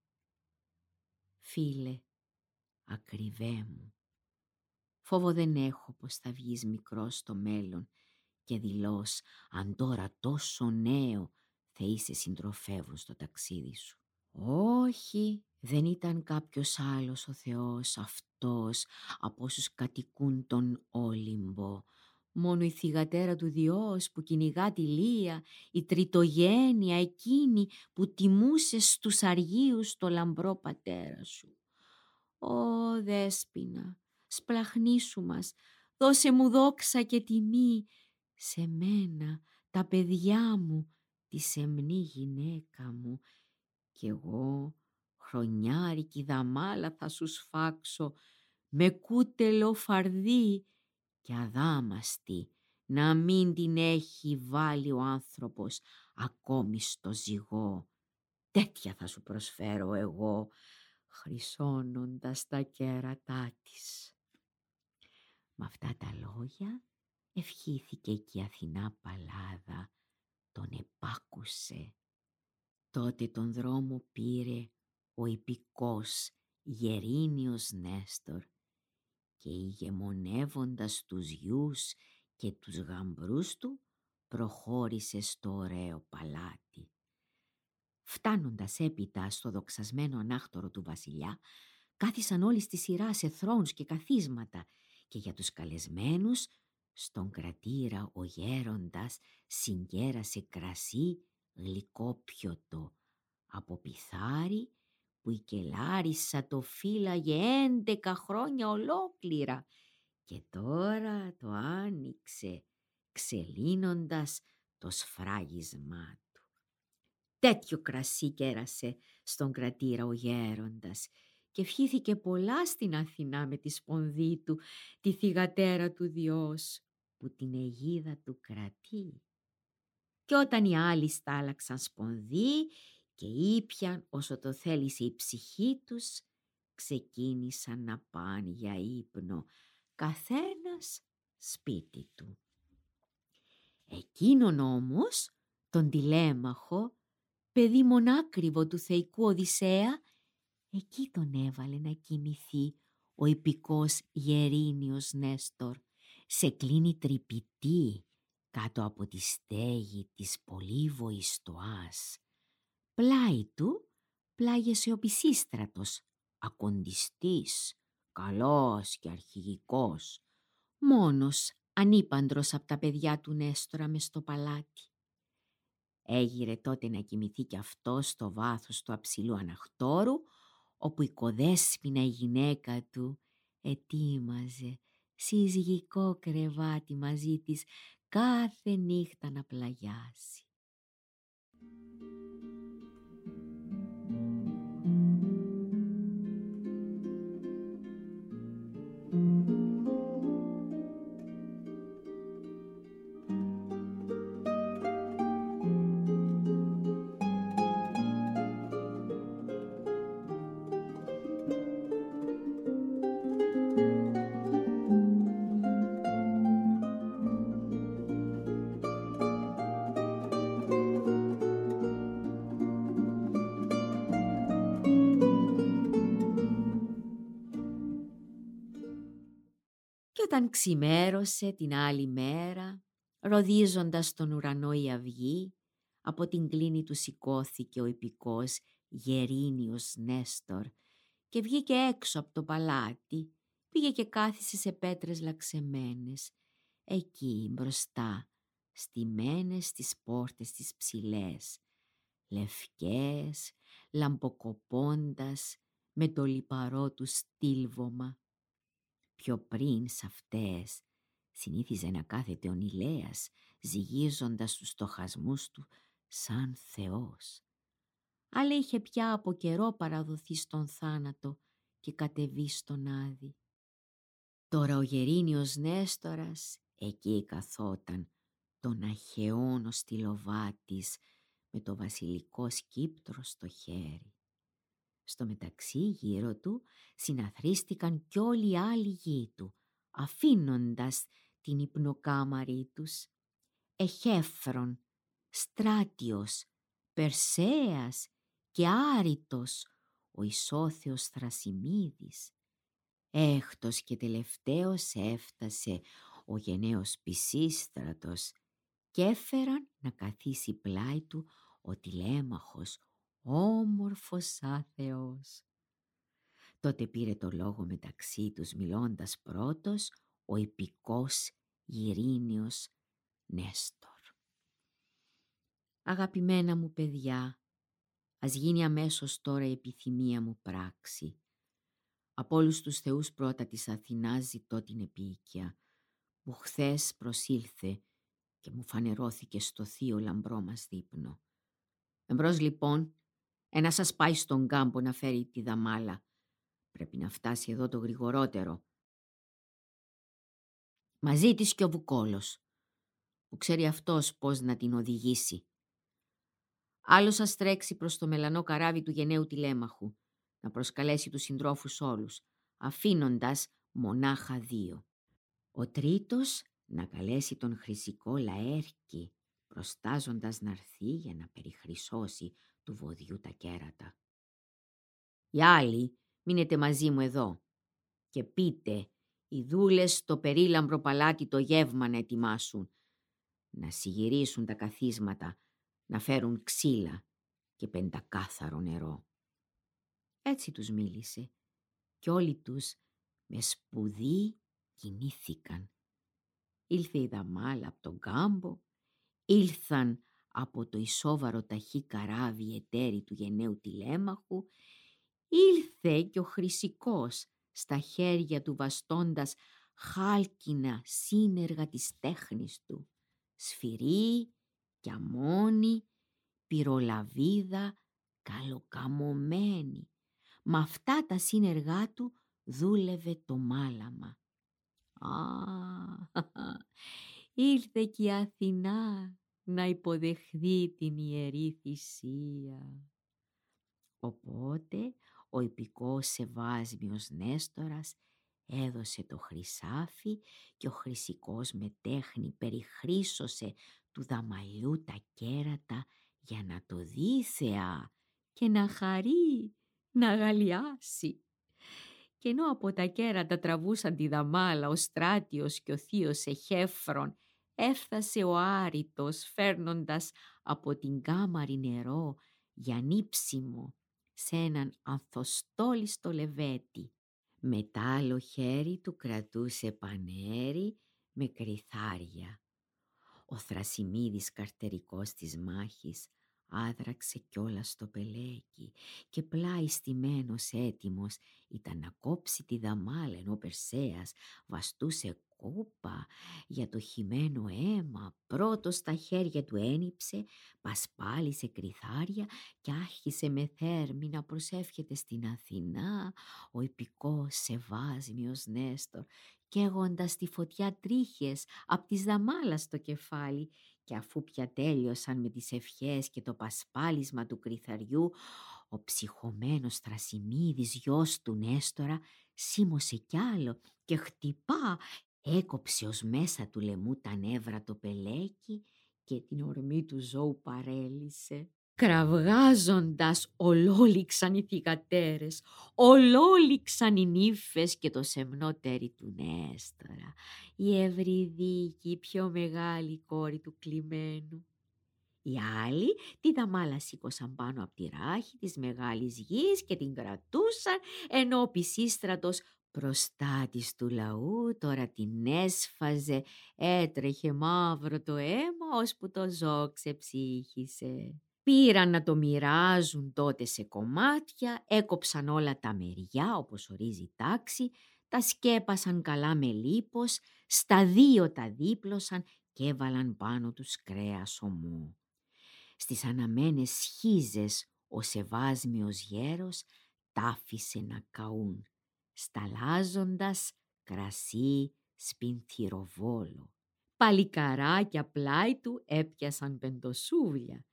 [SPEAKER 2] Φίλε, ακριβέ μου, φόβο δεν έχω πως θα βγεις μικρός στο μέλλον και δηλώς αν τώρα τόσο νέο θα είσαι συντροφεύουν στο ταξίδι σου. Όχι, δεν ήταν κάποιος άλλος ο Θεός αυτός από όσους κατοικούν τον Όλυμπο. Μόνο η θυγατέρα του Διός που κυνηγά τη Λία, η τριτογένεια εκείνη που τιμούσε στους αργίους το λαμπρό πατέρα σου. Ω δέσποινα, σπλαχνίσου μας, δώσε μου δόξα και τιμή σε μένα, τα παιδιά μου, τη σεμνή γυναίκα μου κι εγώ χρονιάρικη δαμάλα θα σου σφάξω με κούτελο φαρδί και αδάμαστη να μην την έχει βάλει ο άνθρωπος ακόμη στο ζυγό. Τέτοια θα σου προσφέρω εγώ, χρυσώνοντας τα κέρατά της. Με αυτά τα λόγια ευχήθηκε και η Αθηνά Παλάδα, τον επάκουσε. Τότε τον δρόμο πήρε ο υπηκός Γερίνιος Νέστορ και ηγεμονεύοντας τους γιους και τους γαμπρούς του προχώρησε στο ωραίο παλάτι. Φτάνοντας έπειτα στο δοξασμένο ανάχτορο του βασιλιά, κάθισαν όλοι στη σειρά σε θρόνους και καθίσματα και για τους καλεσμένους στον κρατήρα ο γέροντας συγκέρασε κρασί γλυκόπιωτο από πιθάρι που η κελάρισα το φύλαγε έντεκα χρόνια ολόκληρα και τώρα το άνοιξε ξελίνοντας το σφράγισμά του. Τέτοιο κρασί κέρασε στον κρατήρα ο γέροντας και ευχήθηκε πολλά στην Αθηνά με τη σπονδή του, τη θυγατέρα του Διός, που την αιγίδα του κρατεί. Και όταν οι άλλοι στάλαξαν σπονδί και ήπιαν όσο το θέλησε η ψυχή τους, ξεκίνησαν να πάνε για ύπνο, καθένας σπίτι του. Εκείνον όμως, τον τηλέμαχο, παιδί μονάκριβο του θεϊκού Οδυσσέα, εκεί τον έβαλε να κοιμηθεί ο υπηκός Γερίνιος Νέστορ, σε κλίνη τρυπητή κάτω από τη στέγη της πολύβοης στοάς. Πλάι του πλάγιασε ο Πισίστρατος, ακοντιστής, καλός και αρχηγικός, μόνος ανήπαντρος από τα παιδιά του Νέστορα μες στο παλάτι. Έγιρε τότε να κοιμηθεί κι αυτός στο βάθος του αψηλού αναχτόρου, όπου η κοδέσποινα η γυναίκα του ετοίμαζε συζυγικό κρεβάτι μαζί της κάθε νύχτα να πλαγιάσει. Όταν ξημέρωσε την άλλη μέρα, ροδίζοντας τον ουρανό η αυγή, από την κλίνη του σηκώθηκε ο υπηκός Γερίνιος Νέστορ και βγήκε έξω από το παλάτι, πήγε και κάθισε σε πέτρες λαξεμένες, εκεί μπροστά, στημένες στις πόρτες τις ψηλές, λευκές, λαμποκοπώντας με το λιπαρό του στήλβωμα Πιο πριν σε αυτές συνήθιζε να κάθεται ο Νιλέας ζυγίζοντας τους στοχασμούς του σαν Θεός. Αλλά είχε πια από καιρό παραδοθεί στον θάνατο και κατεβεί στον Άδη. Τώρα ο Γερίνιος Νέστορας εκεί καθόταν τον αχαιόνο στυλοβάτης με το βασιλικό σκύπτρο στο χέρι. Στο μεταξύ γύρω του συναθρίστηκαν κι όλοι οι άλλοι γη του, αφήνοντας την υπνοκάμαρη τους. Εχέφρον, Στράτιος, Περσέας και Άριτος, ο ισόθεος Θρασιμίδης. Έχτος και τελευταίος έφτασε ο γενναίος Πισίστρατος και έφεραν να καθίσει πλάι του ο τηλέμαχος, όμορφος σαν Θεός. Τότε πήρε το λόγο μεταξύ τους μιλώντας πρώτος ο υπηκός Γυρίνιος Νέστορ. Αγαπημένα μου παιδιά, ας γίνει αμέσως τώρα η επιθυμία μου πράξη. Από όλους τους θεούς πρώτα της Αθηνάς ζητώ την επίοικια, που χθες προσήλθε και μου φανερώθηκε στο θείο λαμπρό μας δείπνο. Εμπρός λοιπόν ένα σας πάει στον κάμπο να φέρει τη δαμάλα. Πρέπει να φτάσει εδώ το γρηγορότερο. Μαζί της και ο Βουκόλος. που ξέρει αυτός πώς να την οδηγήσει. Άλλος ας τρέξει προς το μελανό καράβι του γενναίου τηλέμαχου, να προσκαλέσει τους συντρόφους όλους, αφήνοντας μονάχα δύο. Ο τρίτος να καλέσει τον χρυσικό λαέρκη, προστάζοντας να έρθει για να περιχρυσώσει του βοδιού τα κέρατα. Οι άλλοι μείνετε μαζί μου εδώ και πείτε οι δούλες στο περίλαμπρο παλάτι το γεύμα να ετοιμάσουν, να συγυρίσουν τα καθίσματα, να φέρουν ξύλα και πεντακάθαρο νερό. Έτσι τους μίλησε κι όλοι τους με σπουδή κινήθηκαν. Ήλθε η δαμάλα από τον κάμπο, ήλθαν από το ισόβαρο ταχύ καράβι εταίροι του γενναίου τηλέμαχου, ήλθε και ο χρυσικός στα χέρια του βαστώντας χάλκινα σύνεργα της τέχνης του, σφυρί, κιαμόνι, πυρολαβίδα, καλοκαμωμένη. Με αυτά τα σύνεργά του δούλευε το μάλαμα. Α, ήρθε και η Αθηνά να υποδεχθεί την Ιερή Θυσία. Οπότε ο υπηκός Σεβάσμιος Νέστορας έδωσε το χρυσάφι και ο χρυσικός με τέχνη περιχρήσωσε του δαμαλιού τα κέρατα για να το δει θεά και να χαρεί, να γαλιάσει. Και ενώ από τα κέρατα τραβούσαν τη δαμάλα ο Στράτιος και ο θείος Εχέφρον, έφτασε ο Άριτος φέρνοντας από την κάμαρη νερό για νύψιμο σε έναν ανθοστόλιστο λεβέτη. Με άλλο χέρι του κρατούσε πανέρι με κρυθάρια. Ο Θρασιμίδης καρτερικός της μάχης άδραξε κιόλας στο πελέκι και πλάι στημένος έτοιμος ήταν να κόψει τη δαμάλα ενώ ο Περσέας βαστούσε κούπα για το χυμένο αίμα. Πρώτος στα χέρια του ένιψε, πασπάλισε κρυθάρια και άρχισε με θέρμη να προσεύχεται στην Αθηνά ο υπηκός Σεβάσμιος Νέστορ καίγοντας τη φωτιά τρίχες απ' της δαμάλας στο κεφάλι και αφού πια τέλειωσαν με τις ευχές και το πασπάλισμα του κρυθαριού, ο ψυχωμένος Θρασιμίδης γιος του Νέστορα σίμωσε κι άλλο και χτυπά, έκοψε ως μέσα του λαιμού τα νεύρα το πελέκι και την ορμή του ζώου παρέλυσε. Κραυγάζοντας ολόληξαν οι θυγατέρες, ολόληξαν οι νύφες και το σεμνό τέρι του Νέστορα, η Ευρυδίκη, η πιο μεγάλη κόρη του κλειμένου. Οι άλλοι τη δαμάλα σήκωσαν πάνω από τη ράχη της μεγάλης γης και την κρατούσαν, ενώ ο πισίστρατος προστάτης του λαού τώρα την έσφαζε, έτρεχε μαύρο το αίμα, ώσπου το ζώο ξεψύχησε. Πήραν να το μοιράζουν τότε σε κομμάτια, έκοψαν όλα τα μεριά όπως ορίζει η τάξη, τα σκέπασαν καλά με λίπος, στα δύο τα δίπλωσαν και έβαλαν πάνω τους κρέας ομό. Στις αναμένες σχίζες ο σεβάσμιος γέρος τάφησε να καούν, σταλάζοντας κρασί σπινθυροβόλο. Παλικαράκια πλάι του έπιασαν πεντοσούβλια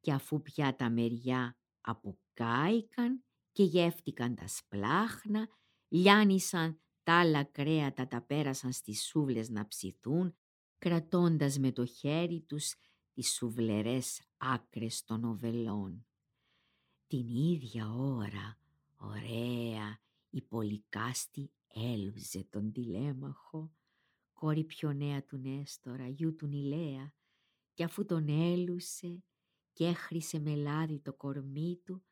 [SPEAKER 2] και αφού πια τα μεριά αποκάηκαν και γεύτηκαν τα σπλάχνα, λιάνισαν τα άλλα κρέατα τα πέρασαν στις σούβλες να ψηθούν, κρατώντας με το χέρι τους τις σουβλερές άκρες των οβελών. Την ίδια ώρα, ωραία, η πολυκάστη έλουζε τον τηλέμαχο, κόρη πιο νέα του Νέστορα, γιου του Νιλέα, και αφού τον έλουσε και έχρισε με λάδι το κορμί του,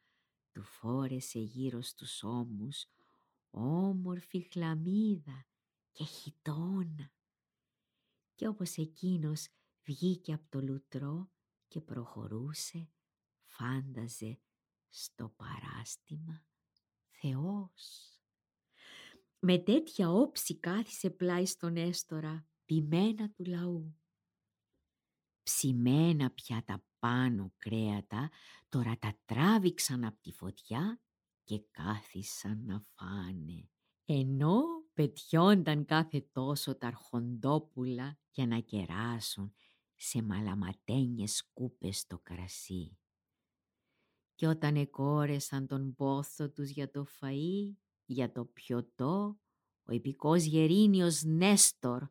[SPEAKER 2] του φόρεσε γύρω στους ώμους όμορφη χλαμίδα και χιτόνα. Και όπως εκείνος βγήκε από το λουτρό και προχωρούσε, φάνταζε στο παράστημα Θεός. Με τέτοια όψη κάθισε πλάι στον έστορα, πιμένα του λαού. Ψημένα πια τα πάνω κρέατα, τώρα τα τράβηξαν από τη φωτιά και κάθισαν να φάνε. Ενώ πετιόνταν κάθε τόσο τα αρχοντόπουλα για να κεράσουν σε μαλαματένιες σκούπες το κρασί. Κι όταν εκόρεσαν τον πόθο τους για το φαΐ, για το πιωτό, ο υπηκός Γερίνιος Νέστορ,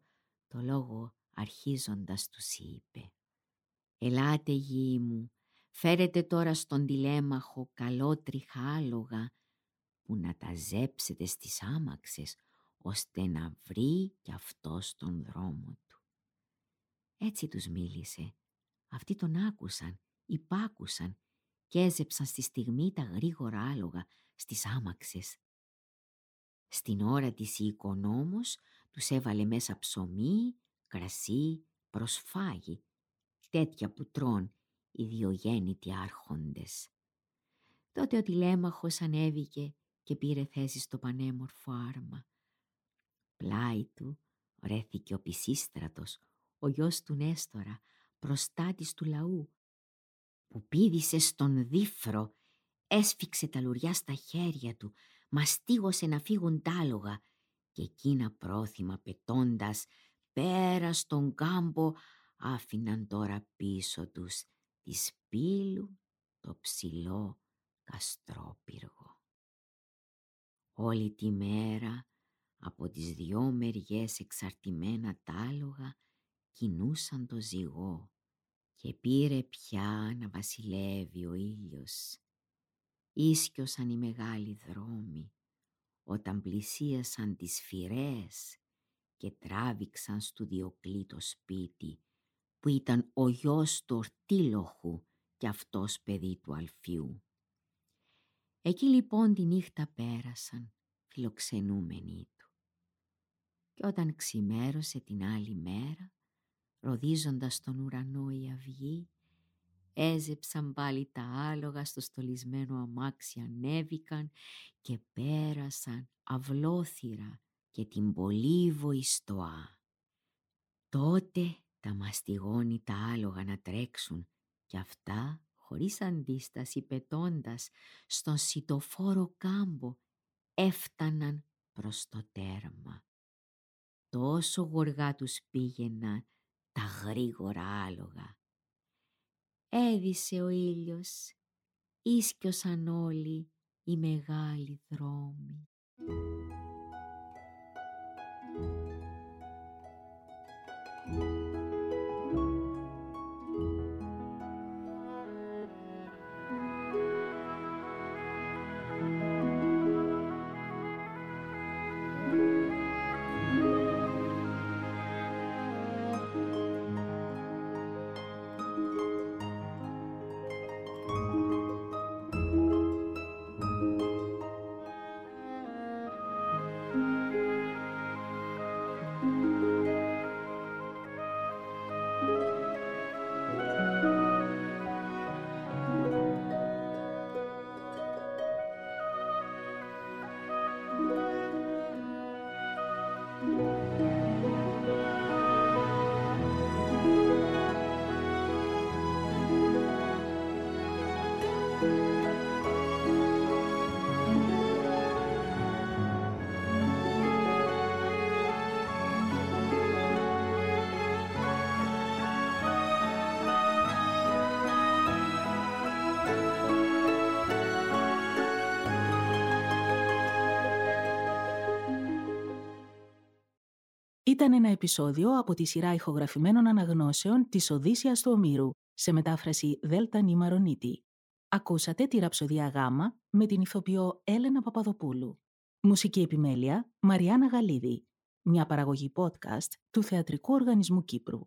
[SPEAKER 2] το λόγο αρχίζοντας τους είπε «Ελάτε γη μου, φέρετε τώρα στον τηλέμαχο καλότριχα άλογα που να τα ζέψετε στις άμαξες ώστε να βρει κι αυτός τον δρόμο του». Έτσι τους μίλησε. Αυτοί τον άκουσαν, υπάκουσαν και έζεψαν στη στιγμή τα γρήγορα άλογα στις άμαξες. Στην ώρα της η οικονόμος τους έβαλε μέσα ψωμί, κρασί, προσφάγι, τέτοια που τρών οι διογέννητοι άρχοντες. Τότε ο τηλέμαχος ανέβηκε και πήρε θέση στο πανέμορφο άρμα. Πλάι του βρέθηκε ο Πισίστρατος, ο γιος του Νέστορα, προστάτης του λαού, που πήδησε στον δίφρο, έσφιξε τα λουριά στα χέρια του, μαστίγωσε να φύγουν τάλογα και εκείνα πρόθυμα πετώντας πέρα στον κάμπο άφηναν τώρα πίσω τους τη σπήλου το ψηλό καστρόπυργο. Όλη τη μέρα από τις δυο μεριές εξαρτημένα τάλογα κινούσαν το ζυγό και πήρε πια να βασιλεύει ο ήλιος. Ίσκιωσαν οι μεγάλοι δρόμοι όταν πλησίασαν τις φυρές και τράβηξαν στο Διοκλή το σπίτι που ήταν ο γιος του ορτήλοχου και αυτός παιδί του Αλφιού. Εκεί λοιπόν τη νύχτα πέρασαν φιλοξενούμενοι του. Και όταν ξημέρωσε την άλλη μέρα, ροδίζοντας τον ουρανό η αυγή, έζεψαν πάλι τα άλογα στο στολισμένο αμάξι ανέβηκαν και πέρασαν αυλόθυρα και την πολύβοη στοά. Τότε τα μαστιγώνει τα άλογα να τρέξουν και αυτά χωρίς αντίσταση πετώντας στον σιτοφόρο κάμπο έφταναν προς το τέρμα. Τόσο γοργά τους πήγαιναν τα γρήγορα άλογα. Έδισε ο ήλιος, ίσκιωσαν όλοι οι μεγάλοι δρόμοι.
[SPEAKER 1] Ήταν ένα επεισόδιο από τη σειρά ηχογραφημένων αναγνώσεων της Οδύσσιας του Ομήρου, σε μετάφραση Δέλτα Νίμαρονίτη. Ακούσατε τη ραψοδία Γάμα με την ηθοποιό Έλενα Παπαδοπούλου. Μουσική επιμέλεια Μαριάννα Γαλίδη. Μια παραγωγή podcast του Θεατρικού Οργανισμού Κύπρου.